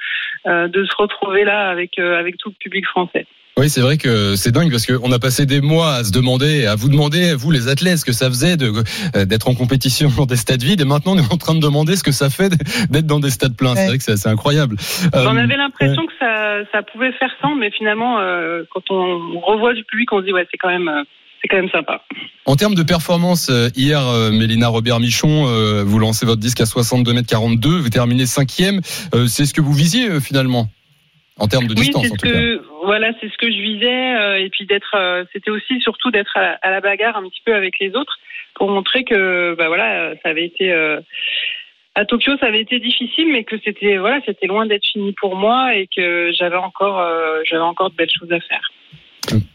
de se retrouver là avec avec tout le public français. Oui, c'est vrai que c'est dingue parce qu'on a passé des mois à se demander, à vous demander, vous les athlètes, ce que ça faisait de euh, d'être en compétition dans des stades vides. Et maintenant, on est en train de demander ce que ça fait d'être dans des stades pleins. C'est vrai que c'est assez incroyable. On Euh, avait l'impression que ça, ça pouvait faire sans, mais finalement, euh, quand on revoit du public, on se dit ouais, c'est quand même, euh, c'est quand même sympa. En termes de performance, hier, Mélina Robert-Michon, vous lancez votre disque à 62 mètres 42, vous terminez cinquième. C'est ce que vous visiez finalement en termes de Oui, distance, en tout cas. Voilà, c'est ce que je visais, euh, et puis d'être, euh, c'était aussi surtout d'être à, la- à la bagarre un petit peu avec les autres pour montrer que bah voilà, ça avait été euh, à Tokyo, ça avait été difficile, mais que c'était voilà, c'était loin d'être fini pour moi et que j'avais encore, euh, j'avais encore de belles choses à faire.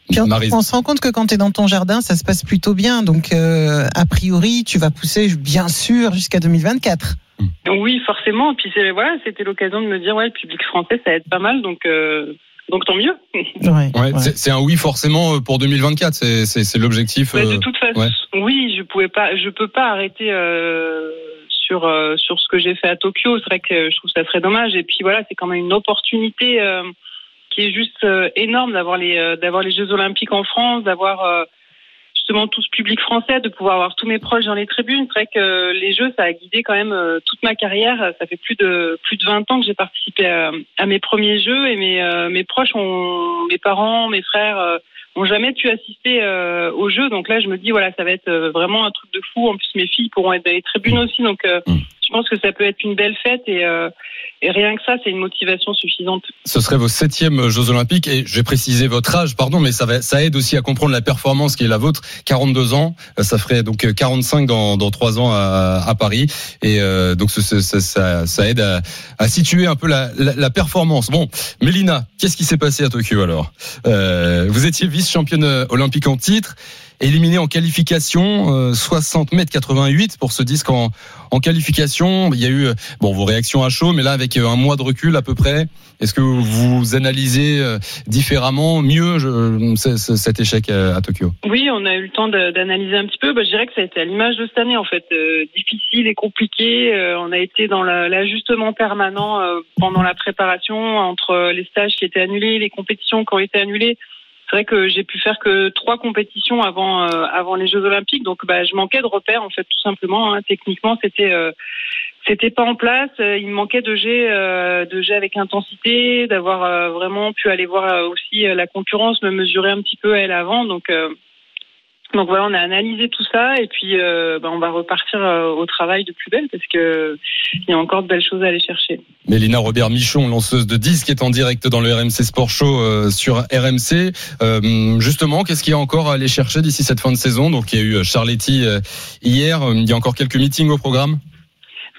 Puis on, on se rend compte que quand tu es dans ton jardin, ça se passe plutôt bien. Donc, euh, a priori, tu vas pousser, bien sûr, jusqu'à 2024. Oui, forcément. Puis c'est voilà, c'était l'occasion de me dire ouais, le public français, ça aide pas mal, donc euh, donc tant mieux. Ouais, c'est- C'est un oui forcément euh, pour 2024. C'est l'objectif. Bah, de euh, toute façon, ouais. oui, je pouvais pas, je peux pas arrêter euh, sur euh, sur ce que j'ai fait à Tokyo. C'est vrai que je trouve ça très dommage. Et puis voilà, c'est quand même une opportunité euh, qui est juste euh, énorme d'avoir les euh, d'avoir les Jeux Olympiques en France, d'avoir euh, tout ce public français, de pouvoir avoir tous mes proches dans les tribunes. C'est vrai que les Jeux, ça a guidé quand même euh, toute ma carrière. Ça fait plus de plus de 20 ans que j'ai participé à, mes premiers Jeux et mes euh, mes proches ont, mes parents, mes frères. euh, ont jamais pu assister euh, aux jeux. Donc là, je me dis, voilà, ça va être vraiment un truc de fou. En plus, mes filles pourront être dans les tribunes aussi. Donc, euh, je je pense que ça peut être une belle fête et, euh, et rien que ça, c'est une motivation suffisante. Ce serait vos septièmes Jeux Olympiques et j'ai précisé votre âge, pardon, mais ça, va, ça aide aussi à comprendre la performance qui est la vôtre. 42 ans, euh, ça ferait donc 45 dans, dans 3 ans à, à Paris et euh, donc ce- ce- ça, ça, ça aide à, à situer un peu la, la, la performance. Bon, Mélina, qu'est-ce qui s'est passé à Tokyo alors? Euh, Vous étiez vice-championne olympique en titre. Éliminé en qualification, euh, 60 mètres 88 pour ce disque en, en qualification. Il y a eu euh, bon vos réactions à chaud, mais là avec euh, un mois de recul à peu près, est-ce que vous analysez euh, différemment, mieux je- ce- cet échec à, Tokyo? Oui, on a eu le temps d'analyser un petit peu. Bah, je dirais que ça a été à l'image de cette année, en fait, euh, difficile et compliqué. Euh, on a été dans la- l'ajustement permanent pendant la préparation entre les stages qui étaient annulés, les compétitions qui ont été annulées. C'est vrai que j'ai pu faire que trois compétitions avant euh, avant les Jeux Olympiques, donc bah, je manquais de repères en fait tout simplement. hein. Techniquement, c'était euh, c'était pas en place. Euh, Il me manquait de jet, euh, de jet avec intensité, d'avoir euh, vraiment pu aller voir euh, aussi la concurrence, me mesurer un petit peu elle avant. Donc donc voilà, on a analysé tout ça et puis euh, bah, on va repartir euh, au travail de plus belle parce que il y a encore de belles choses à aller chercher. Mélina Robert Michon, lanceuse de disque, est en direct dans le RMC Sport Show euh, sur RMC. Euh, justement, qu'est-ce qu'il y a encore à aller chercher d'ici cette fin de saison? Donc, il y a eu Charletti euh, hier. Euh, Il y a encore quelques meetings au programme?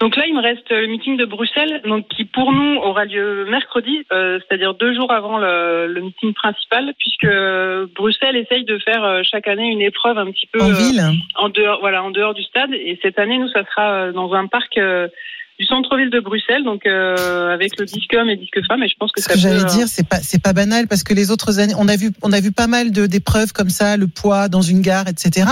Donc là, il me reste le meeting de Bruxelles, donc qui pour nous aura lieu mercredi, euh, c'est-à-dire deux jours avant le, le meeting principal, puisque Bruxelles essaye de faire euh, chaque année une épreuve un petit peu En euh, ville en dehors, voilà, en dehors du stade. Et cette année, nous, ça sera euh, dans un parc du centre-ville de Bruxelles, donc euh, avec le disque homme et disque femme. Et je pense que Ce ça que j'allais euh, dire, c'est pas c'est pas banal parce que les autres années, on a vu on a vu pas mal de d'épreuves comme ça, le poids dans une gare, etc.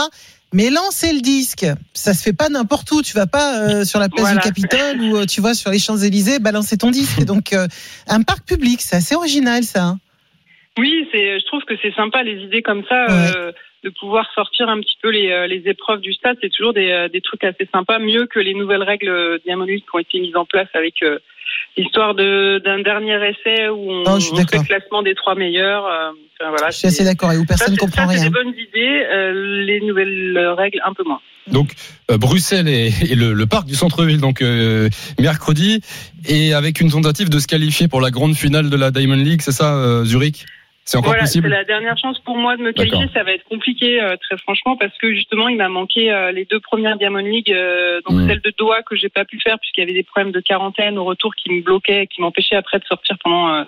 Mais lancer le disque, ça se fait pas n'importe où. Tu vas pas euh, sur la place Voilà. du Capitole ou euh, tu vois sur les Champs Élysées balancer ton disque. Donc euh, un parc public, c'est assez original ça. hein. Oui, c'est. Je trouve que c'est sympa les idées comme ça, euh, de pouvoir sortir un petit peu les, euh, les épreuves du stade. C'est toujours des, euh, des trucs assez sympas, mieux que les nouvelles règles League qui ont été mises en place avec euh, l'histoire de- d'un dernier essai où on, Oh, je on fait le classement des trois meilleurs. euh, enfin, voilà, Je suis assez d'accord et où personne c'est- comprend c'est rien. des bonnes idées. euh, les nouvelles règles, un peu moins. Donc euh, Bruxelles et, et le, le parc du centre-ville donc euh, mercredi et avec une tentative de se qualifier pour la grande finale de la Diamond League, c'est ça euh, Zurich? C'est encore voilà, c'est la dernière chance pour moi de me qualifier. Ça va être compliqué, euh, très franchement, parce que justement, il m'a manqué euh, les deux premières Diamond League, euh, donc Mm. celle de Doha que j'ai pas pu faire puisqu'il y avait des problèmes de quarantaine au retour qui me bloquaient, qui m'empêchaient après de sortir pendant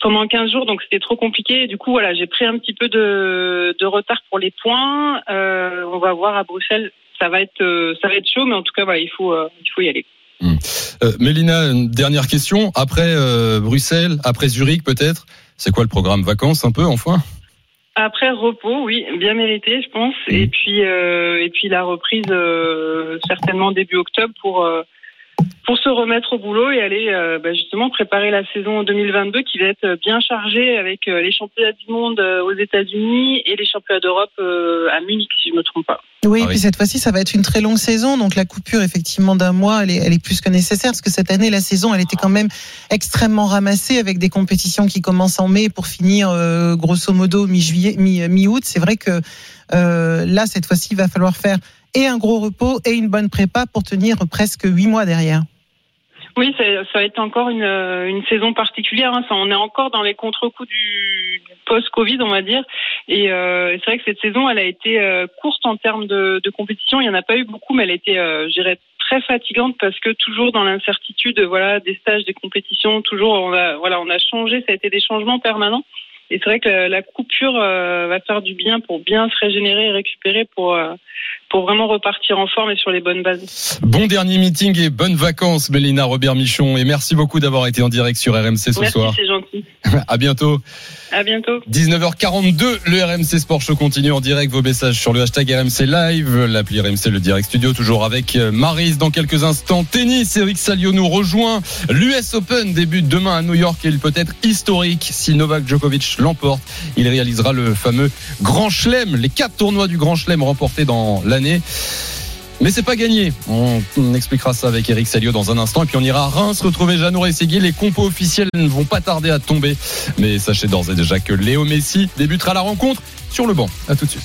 pendant 15 jours, donc c'était trop compliqué. Et du coup, voilà, j'ai pris un petit peu de, de retard pour les points. On va voir à Bruxelles. Ça va être ça va être chaud, mais en tout cas, voilà, il faut il faut y aller. Euh, Mélina, une dernière question. Après Bruxelles, après Zurich peut-être, c'est quoi le programme Vacances un peu enfin? Après repos, oui, bien mérité, je pense. Et puis euh, et puis la reprise euh, certainement début octobre pour euh, pour se remettre au boulot et aller euh, bah, justement préparer la saison 2022 qui va être bien chargée avec euh, les championnats du monde euh, aux États-Unis et les championnats d'Europe euh, à Munich si je me trompe pas. Oui, puis cette fois-ci, ça va être une très longue saison, donc la coupure effectivement d'un mois, elle est, elle est plus que nécessaire parce que cette année, la saison, elle était quand même extrêmement ramassée avec des compétitions qui commencent en mai pour finir euh, grosso modo mi-juillet, mi- mi-août. C'est vrai que euh, là, cette fois-ci, il va falloir faire et un gros repos et une bonne prépa pour tenir presque huit mois derrière. Oui, ça, ça va être encore une, euh, une saison particulière. hein. On est encore dans les contre-coups du, post-Covid, on va dire. Et euh, c'est vrai que cette saison, elle a été euh, courte en termes de, compétition. Il n'y en a pas eu beaucoup, mais elle a été, euh, je dirais, très fatigante parce que toujours dans l'incertitude, voilà, des stages, des compétitions, toujours, on a, voilà, on a changé. Ça a été des changements permanents. Et c'est vrai que la, la coupure va faire du bien pour bien se régénérer et récupérer pour pour vraiment repartir en forme et sur les bonnes bases. Bon dernier meeting et bonnes vacances Mélina Robert Michon et merci beaucoup d'avoir été en direct sur RMC ce Merci, soir. c'est gentil. à bientôt. À bientôt. 19h42, le RMC Sport Show continue en direct. Vos messages sur le hashtag RMC Live, l'appli RMC, le direct studio, toujours avec euh, Marise dans quelques instants. Tennis, Eric Salio nous rejoint. L'US Open débute demain à New York et il peut être historique si Novak Djokovic l'emporte. Il réalisera le fameux Grand Chelem, les quatre tournois du Grand Chelem remportés dans Mais c'est pas gagné. On, expliquera ça avec Eric Salio dans un instant. Et puis on ira à Reims retrouver Jeannot Rességui. Les compos officiels ne vont pas tarder à tomber. Mais sachez d'ores et déjà que Léo Messi débutera la rencontre sur le banc. À tout de suite.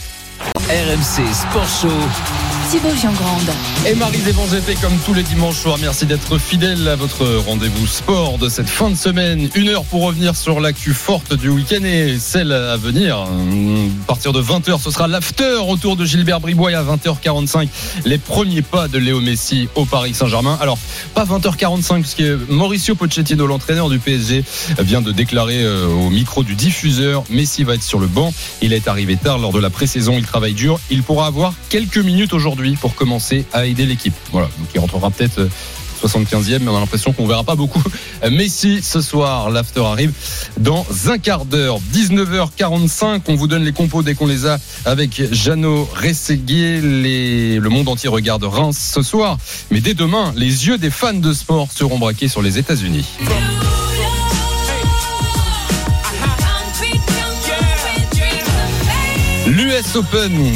RMC Sport Show. Thibaut Giangrande. Et Marie GP comme tous les dimanches soirs, merci d'être fidèle à votre rendez-vous sport de cette fin de semaine. Une heure pour revenir sur l'actu forte du week-end et celle à venir. À partir de 20h, ce sera l'after autour de Gilbert Bribois à 20h45. Les premiers pas de Léo Messi au Paris Saint-Germain. Alors, pas 20h45 puisque Mauricio Pochettino, l'entraîneur du PSG, vient de déclarer euh, au micro du diffuseur Messi va être sur le banc. Il est arrivé tard lors de la pré-saison, il travaille dur. Il pourra avoir quelques minutes aujourd'hui pour commencer à aider l'équipe. Voilà, donc il rentrera peut-être euh, 75e, mais on a l'impression qu'on verra pas beaucoup. Messi ce soir, l'after arrive dans un quart d'heure, 19h45. On vous donne les compos dès qu'on les a avec Jeannot Rességuier. Les... Le monde entier regarde Reims ce soir, mais dès demain, les yeux des fans de sport seront braqués sur les États-Unis. L'US Open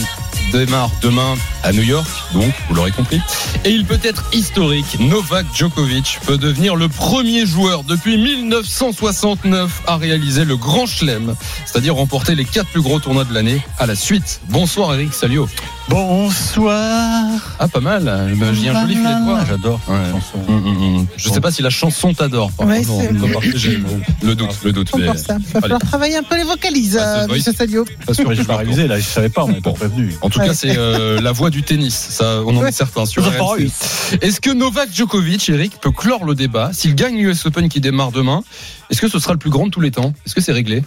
démarre demain à New York, donc vous l'aurez compris. Et il peut être historique. Novak Djokovic peut devenir le premier joueur depuis 1969 à réaliser le Grand Chelem, c'est-à-dire remporter les quatre plus gros tournois de l'année à la suite. Bonsoir Eric Salio. Bonsoir. Ah pas mal. J'ai un joli filet de voix. J'adore. Ouais. Mmh, mmh, mmh. Je sais pas si la chanson t'adore. Ouais, le doute, le doute. Il va falloir travailler un peu les vocalises, Ah, euh, monsieur Sadio. Pas sûr, Je vais réaliser, là, je savais pas, on m'avait pas prévenu. En tout Ouais. cas, c'est euh, la voix du tennis. Ça, on en est certain sur RMC. Est-ce que Novak Djokovic, Eric, peut clore le débat s'il gagne l'US Open qui démarre demain Est-ce que ce sera le plus grand de tous les temps? Est-ce que c'est réglé?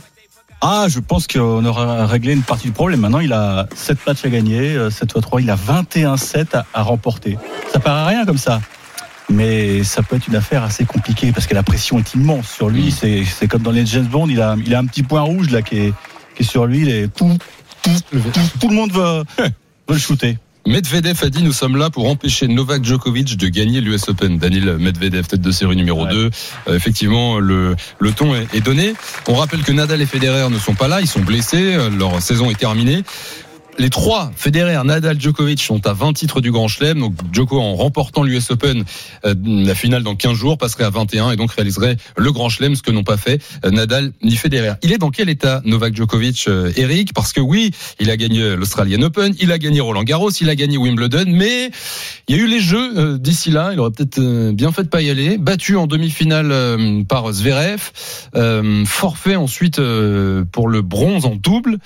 Ah, je pense qu'on aura réglé une partie du problème. Maintenant, il a 7 matchs à gagner, euh, 7 fois 3, il a 21-7 à, à remporter. Ça paraît rien comme ça. Mais ça peut être une affaire assez compliquée parce que la pression est immense sur lui. Mm. C'est, c'est comme dans les James Bond, il a, il a un petit point rouge là qui est, qui est sur lui. Il est, tout, tout, tout, tout le monde veut, veut le shooter. Medvedev a dit nous sommes là pour empêcher Novak Djokovic de gagner l'US Open. Daniel Medvedev, tête de série numéro Ouais. 2. Euh, effectivement, le, le ton est, est donné. On rappelle que Nadal et Federer ne sont pas là, ils sont blessés, euh, leur saison est terminée. Les trois, Federer, Nadal, Djokovic, sont à 20 titres du Grand Chelem. Donc Djoko, en remportant l'US Open, euh, la finale dans 15 jours, passerait à 21 et donc réaliserait le Grand Chelem, ce que n'ont pas fait euh, Nadal ni Federer. Il est dans quel état Novak Djokovic, euh, Eric? Parce que oui, il a gagné l'Australian Open, il a gagné Roland Garros, il a gagné Wimbledon, mais il y a eu les Jeux euh, d'ici là. Il aurait peut-être bien fait de pas y aller. Battu en demi-finale par Zverev, forfait ensuite pour le bronze en double.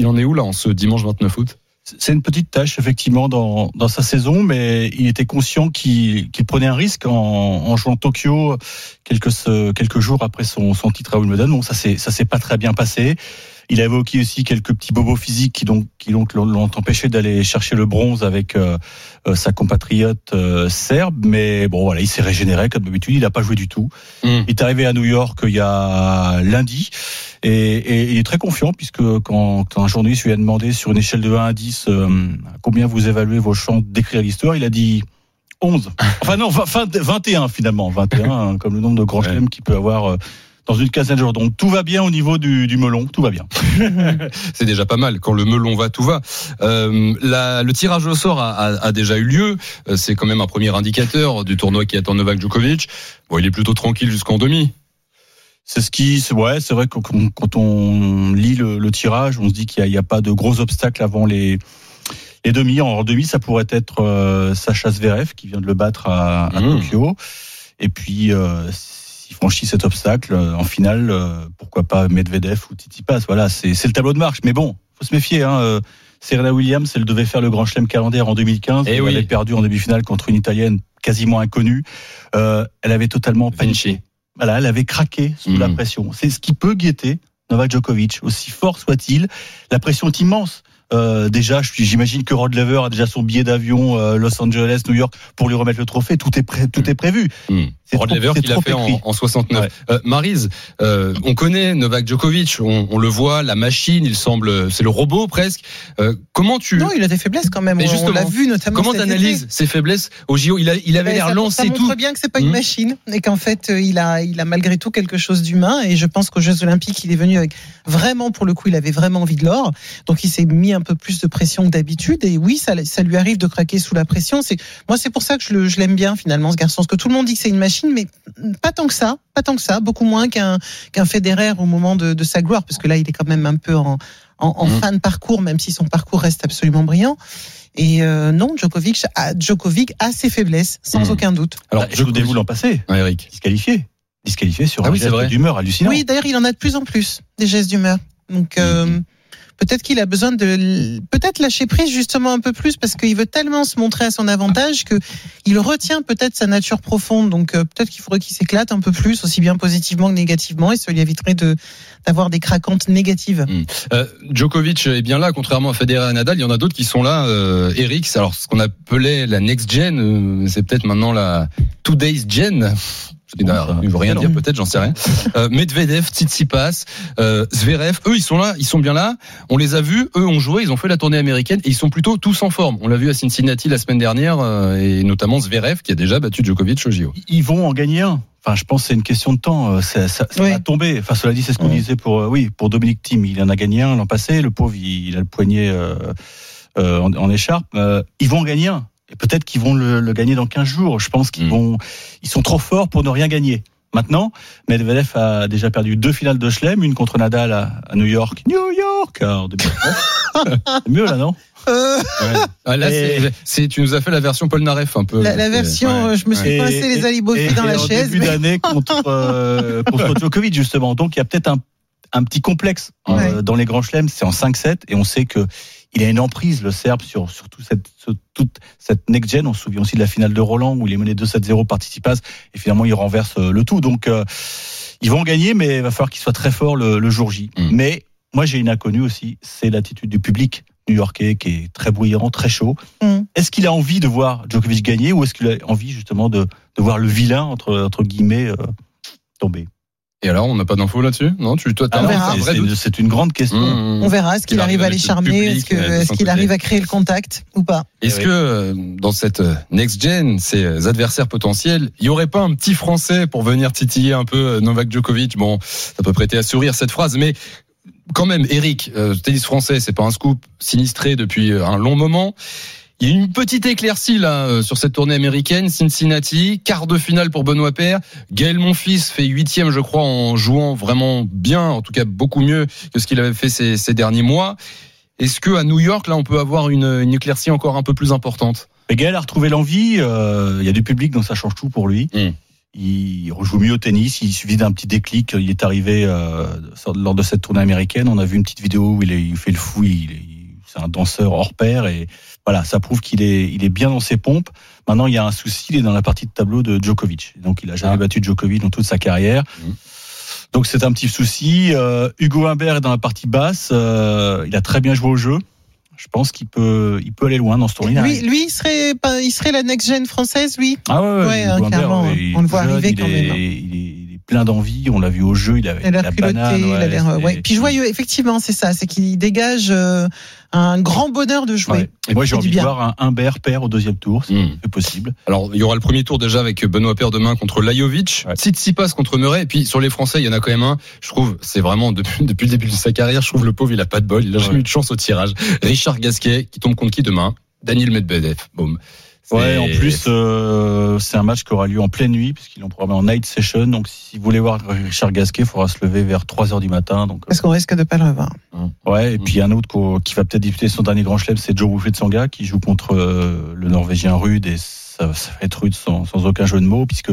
Il en est où là en ce dimanche 29 août? C'est une petite tâche effectivement dans, dans sa saison, mais il était conscient qu'il prenait un risque en, en jouant Tokyo quelques, quelques jours après son, son titre à Wimbledon. Bon, ça s'est ça s'est pas très bien passé. Il a évoqué aussi quelques petits bobos physiques qui donc qui donc l'ont empêché d'aller chercher le bronze avec euh, euh, sa compatriote euh, serbe. Mais bon, voilà, il s'est régénéré comme d'habitude. Il n'a pas joué du tout. Mm. Il est arrivé à New York il y a lundi et, et il est très confiant puisque quand, quand un journaliste lui a demandé sur une échelle de 1 à 10 euh, combien vous évaluez vos chances d'écrire l'histoire, il a dit 11. Enfin non, vingt- vingt- 21 finalement, 21 hein, comme le nombre de grands chelems qu'il peut avoir euh, dans une quinzaine de jours. Donc tout va bien au niveau du, du melon, tout va bien. C'est déjà pas mal. Quand le melon va, tout va. Euh, la- le tirage au sort a, a- a déjà eu lieu. Euh, C'est quand même un premier indicateur du tournoi qui attend Novak Djokovic. Bon, il est plutôt tranquille jusqu'en demi. C'est ce qui, c'est- ouais, c'est vrai que quand, on lit le, le tirage, on se dit qu'il n'y a, pas de gros obstacles avant les les demi. En demi, ça pourrait être euh, Sacha Zverev qui vient de le battre à, à Mmh. Tokyo. Et puis, euh, s'il franchit cet obstacle euh, en finale, euh, pourquoi pas Medvedev ou Tsitsipas. Voilà, c'est c'est le tableau de marche. Mais bon, faut se méfier. Hein, euh, Serena Williams, elle devait faire le Grand Chelem calendaire en 2015. Eh elle oui. avait perdu en demi-finale contre une Italienne quasiment inconnue. Euh, elle avait totalement paniqué. Voilà, elle avait craqué sous Mhm. la pression. C'est ce qui peut guetter Novak Djokovic, aussi fort soit-il. La pression est immense. Euh, déjà, j'imagine que Rod Laver a déjà son billet d'avion euh, Los Angeles, New York pour lui remettre le trophée. Tout est tout est prévu. C'est Rod trop- Laver c'est qui l'a trop fait en, écrit. en 69. Ouais. Euh, Maryse, euh, on connaît Novak Djokovic, on, on le voit, la machine, il semble, c'est le robot presque. Euh, comment tu, Non, il a des faiblesses quand même. Mais on l'a vu notamment. comment t'analyses ses faiblesses au JO Il, a, il avait Ben, l'air lancé Ça montre tout. bien que c'est pas une Hmm. machine et qu'en fait euh, il a, il a malgré tout quelque chose d'humain. Et je pense qu'aux Jeux Olympiques, il est venu avec vraiment, pour le coup, il avait vraiment envie de l'or. Donc il s'est mis un peu plus de pression que d'habitude. Et oui, ça, ça lui arrive de craquer sous la pression. C'est moi, c'est pour ça que je, le- je l'aime bien finalement ce garçon. Parce que tout le monde dit que c'est une machine, mais pas tant que ça, pas tant que ça, beaucoup moins qu'un qu'un Federer au moment de, de sa gloire, parce que là, il est quand même un peu en en, en Mhm. fin de parcours, même si son parcours reste absolument brillant. Et euh, non, Djokovic a, Djokovic a ses faiblesses, sans Mhm. aucun doute. Alors, je vous dévoue l'an passé. Ouais, Eric. Disqualifié. Disqualifié sur Ah un oui, geste d'humeur hallucinant. Oui, d'ailleurs, il en a de plus en plus des gestes d'humeur. Donc euh, Mhm. Peut-être qu'il a besoin de peut-être lâcher prise justement un peu plus parce qu'il veut tellement se montrer à son avantage que il retient peut-être sa nature profonde. Donc euh, peut-être qu'il faudrait qu'il s'éclate un peu plus, aussi bien positivement que négativement, et ça lui éviterait de d'avoir des craquantes négatives. Euh, Djokovic est bien là, contrairement à Federer et Nadal. Il y en a d'autres qui sont là. Euh, Eric, alors ce qu'on appelait la next gen, c'est peut-être maintenant la today's gen. Ce qui n'a- ne veut rien dire, peut-être, j'en sais rien. Euh, Medvedev, Tsitsipas, euh, Zverev, eux, ils sont là, ils sont bien là. On les a vus, eux ont joué, ils ont fait la tournée américaine et ils sont plutôt tous en forme. On l'a vu à Cincinnati la semaine dernière euh, et notamment Zverev qui a déjà battu Djokovic au JO. Ils vont en gagner un. Enfin, je pense que c'est une question de temps. Euh, Ça, ça, ça va tomber. Enfin, cela dit, c'est ce qu'on disait pour, euh, oui, pour Dominique Thiem. Il en a gagné un l'an passé. Le pauvre, il, il a le poignet euh, euh, en, en écharpe. Euh, ils vont en gagner un. Et peut-être qu'ils vont le, le gagner dans 15 jours. Je pense qu'ils vont, ils sont trop forts pour ne rien gagner. Maintenant, Medvedev a déjà perdu deux finales de Chelem, une contre Nadal à, à New York. New York en 2009. C'est mieux là, non? Ah, là, Et- c'est- tu nous as fait la version Paul Naref un peu. La, la version, ouais. euh, je me suis Ouais. coincé les alibofis dans la en chaise. début mais- d'année contre, euh, contre Djokovic, justement. Donc, il y a peut-être un, un petit complexe euh, dans les grands chelems. C'est en 5-7 et on sait que il a une emprise, le Serbe, sur, sur tout cette, ce- toute cette next-gen. On se souvient aussi de la finale de Roland où il est mené 2-7-0 par Tsitsipas et finalement il renverse euh, le tout. Donc, euh, ils vont gagner, mais il va falloir qu'ils soient très forts le, le jour J. Mais moi, j'ai une inconnue aussi, c'est l'attitude du public new-yorkais qui est très bruyant, très chaud. Mm. Est-ce qu'il a envie de voir Djokovic gagner ou est-ce qu'il a envie justement de, de voir le vilain, entre, entre guillemets, euh, tomber? Et alors, on n'a pas d'infos là-dessus? Non, tu toi, Ah c'est- un vrai c'est doute une- c'est une grande question. Mmh. On verra. Est-ce qu'il Il arrive à les charmer Est-ce euh, qu'il côté. arrive à créer le contact ou pas? Est-ce que euh, dans cette euh, next gen, ces adversaires potentiels, il y aurait pas un petit Français pour venir titiller un peu euh, Novak Djokovic? Bon, ça peut prêter à sourire cette phrase, mais quand même, Eric, euh, tennis français, c'est pas un scoop sinistré depuis euh, un long moment. Il y a une petite éclaircie là euh, sur cette tournée américaine, Cincinnati, quart de finale pour Benoît Paire. Gaël Monfils fait huitième, je crois, en jouant vraiment bien, en tout cas beaucoup mieux que ce qu'il avait fait ces, ces derniers mois. Est-ce que à New York, là, on peut avoir une, une éclaircie encore un peu plus importante? Mais Gaël a retrouvé l'envie. euh, Il y a du public, donc ça change tout pour lui. Mm. Il rejoue mieux au tennis. Il suffit d'un petit déclic. Il est arrivé euh, lors de cette tournée américaine. On a vu une petite vidéo où il, est- il fait le fou. Il, c'est un danseur hors pair et voilà, ça prouve qu'il est, il est bien dans ses pompes. Maintenant, il y a un souci. Il est dans la partie de tableau de Djokovic. Donc, il a jamais battu Djokovic dans toute sa carrière. Donc, c'est un petit souci. Euh, Hugo Humbert est dans la partie basse. Euh, il a très bien joué au jeu. Je pense qu'il peut, il peut aller loin dans ce tournoi. Lui, lui, il serait, il serait la next-gen française, lui? Ah ouais, ouais, hein, Hugo Humbert, clairement. ouais, il est on le voit jeune, arriver il quand est- même. hein. Il est, il est plein d'envie. On l'a vu au jeu. Il avait Il a l'air la banane. il a l'air, ouais. Puis joyeux, effectivement, c'est ça. C'est qu'il dégage euh, un grand bonheur de jouer. Ouais. Et moi, j'ai envie de voir un Humbert père au deuxième tour, si Mm. c'est possible. Alors, il y aura le premier tour déjà avec Benoît Paire demain contre Lajovic, Tsitsipas contre Murray, et puis sur les Français, il y en a quand même un. Je trouve, c'est vraiment depuis, depuis le début de sa carrière, je trouve le pauvre, il a pas de bol, il a jamais eu de chance au tirage. Richard Gasquet qui tombe contre qui demain? Daniel Medvedev. Boum. Ouais, en plus, euh, c'est un match qui aura lieu en pleine nuit, puisqu'ils l'ont programmé en night session. Donc, si vous voulez voir Richard Gasquet, il faudra se lever vers 3 heures du matin. Donc, Parce qu'on risque de pas le revoir. ouais. Et puis, un autre qui va peut-être disputer son dernier grand chelem, c'est Joe Wilfried Tsonga, qui joue contre euh, le Norvégien rude. Et ça, ça va être rude sans, sans aucun jeu de mots, puisque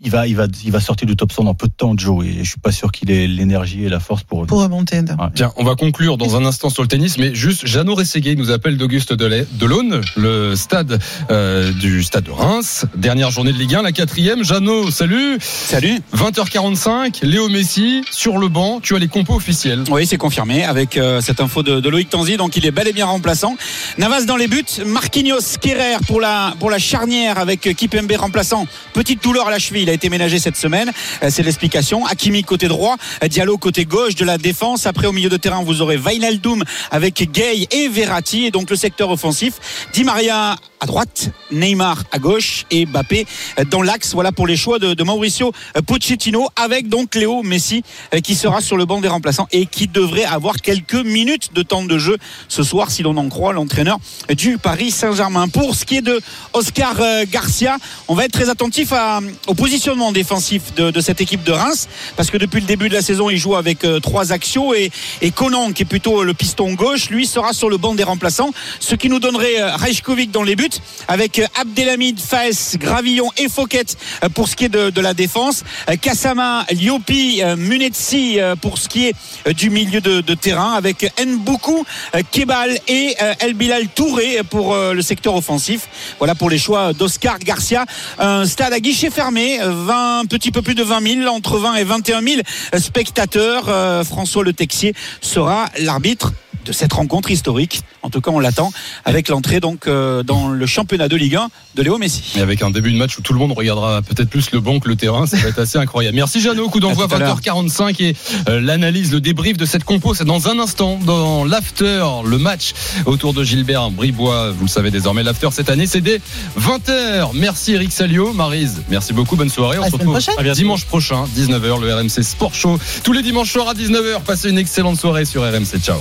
il va, il va, il va sortir du top 100 dans peu de temps, Joe. Et je suis pas sûr qu'il ait l'énergie et la force pour. Pour remonter. Tiens, on va conclure dans un instant sur le tennis, mais juste, Jeannot Rességuier nous appelle d'Auguste Delay- Delaune, le stade euh, du stade de Reims. Dernière journée de Ligue 1, la quatrième. Jeannot, salut Salut 20h45, Léo Messi sur le banc. Tu as les compos officiels. Oui, c'est confirmé avec euh, cette info de, de Loïc Tanzi. Donc, il est bel et bien remplaçant. Navas dans les buts. Marquinhos, Kerrer pour la, pour la charnière avec Kipembe remplaçant. Petite douleur à la cheville. Il a été ménagé cette semaine. Euh, C'est l'explication. Hakimi côté droit. euh, Diallo côté gauche de la défense. Après, au milieu de terrain, vous aurez Vainaldoum avec Gay et Verratti. Et donc, le secteur offensif. Di Maria à droite. Neymar à gauche. Et Mbappé euh, dans l'axe. Voilà pour les choix de, Mauricio Pochettino avec donc Léo Messi qui sera sur le banc des remplaçants et qui devrait avoir quelques minutes de temps de jeu ce soir si l'on en croit l'entraîneur du Paris Saint-Germain. Pour ce qui est de Oscar Garcia, on va être très attentif à, au positionnement positionnement défensif de, cette équipe de Reims, parce que depuis le début de la saison, il joue avec euh, trois axiaux et, et Conan, qui est plutôt le piston gauche, lui sera sur le banc des remplaçants, ce qui nous donnerait euh, dans les buts, avec euh, Abdelhamid, Faes, Gravillon et Fouquet euh, pour ce qui est de, la défense, Kassama, Liopi, Munetsi pour ce qui est du milieu de, terrain, avec Nboukou, Kebal et El Bilal Touré pour le secteur offensif. Voilà pour les choix d'Oscar Garcia. Un stade à guichet fermé, 20, un petit peu plus de 20 000, entre 20 et 21 000 spectateurs. Euh, François Le Texier sera l'arbitre de cette rencontre historique. En tout cas, on l'attend avec l'entrée donc euh, dans le championnat de Ligue 1 de Léo Messi. Et avec un début de match où tout le monde regardera peut-être plus le banc que le terrain, ça va être assez incroyable. Merci Jeannot, coup d'envoi À tout à l'heure. 20h45 et euh, l'analyse, le débrief de cette compo, c'est dans un instant, dans l'after, le match autour de Gilbert Bribois. Vous le savez désormais, l'after cette année, c'est dès 20h. Merci Eric Salio, Marise, merci beaucoup, bonne soirée. On À se retrouve prochaine. dimanche prochain, 19h, le RMC Sport Show. Tous les dimanches soirs à 19h. Passez une excellente soirée sur RMC. Ciao.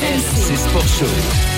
RMC Sport Show.